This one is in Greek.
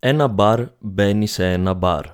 Ένα μπαρ μπαίνει σε ένα μπαρ.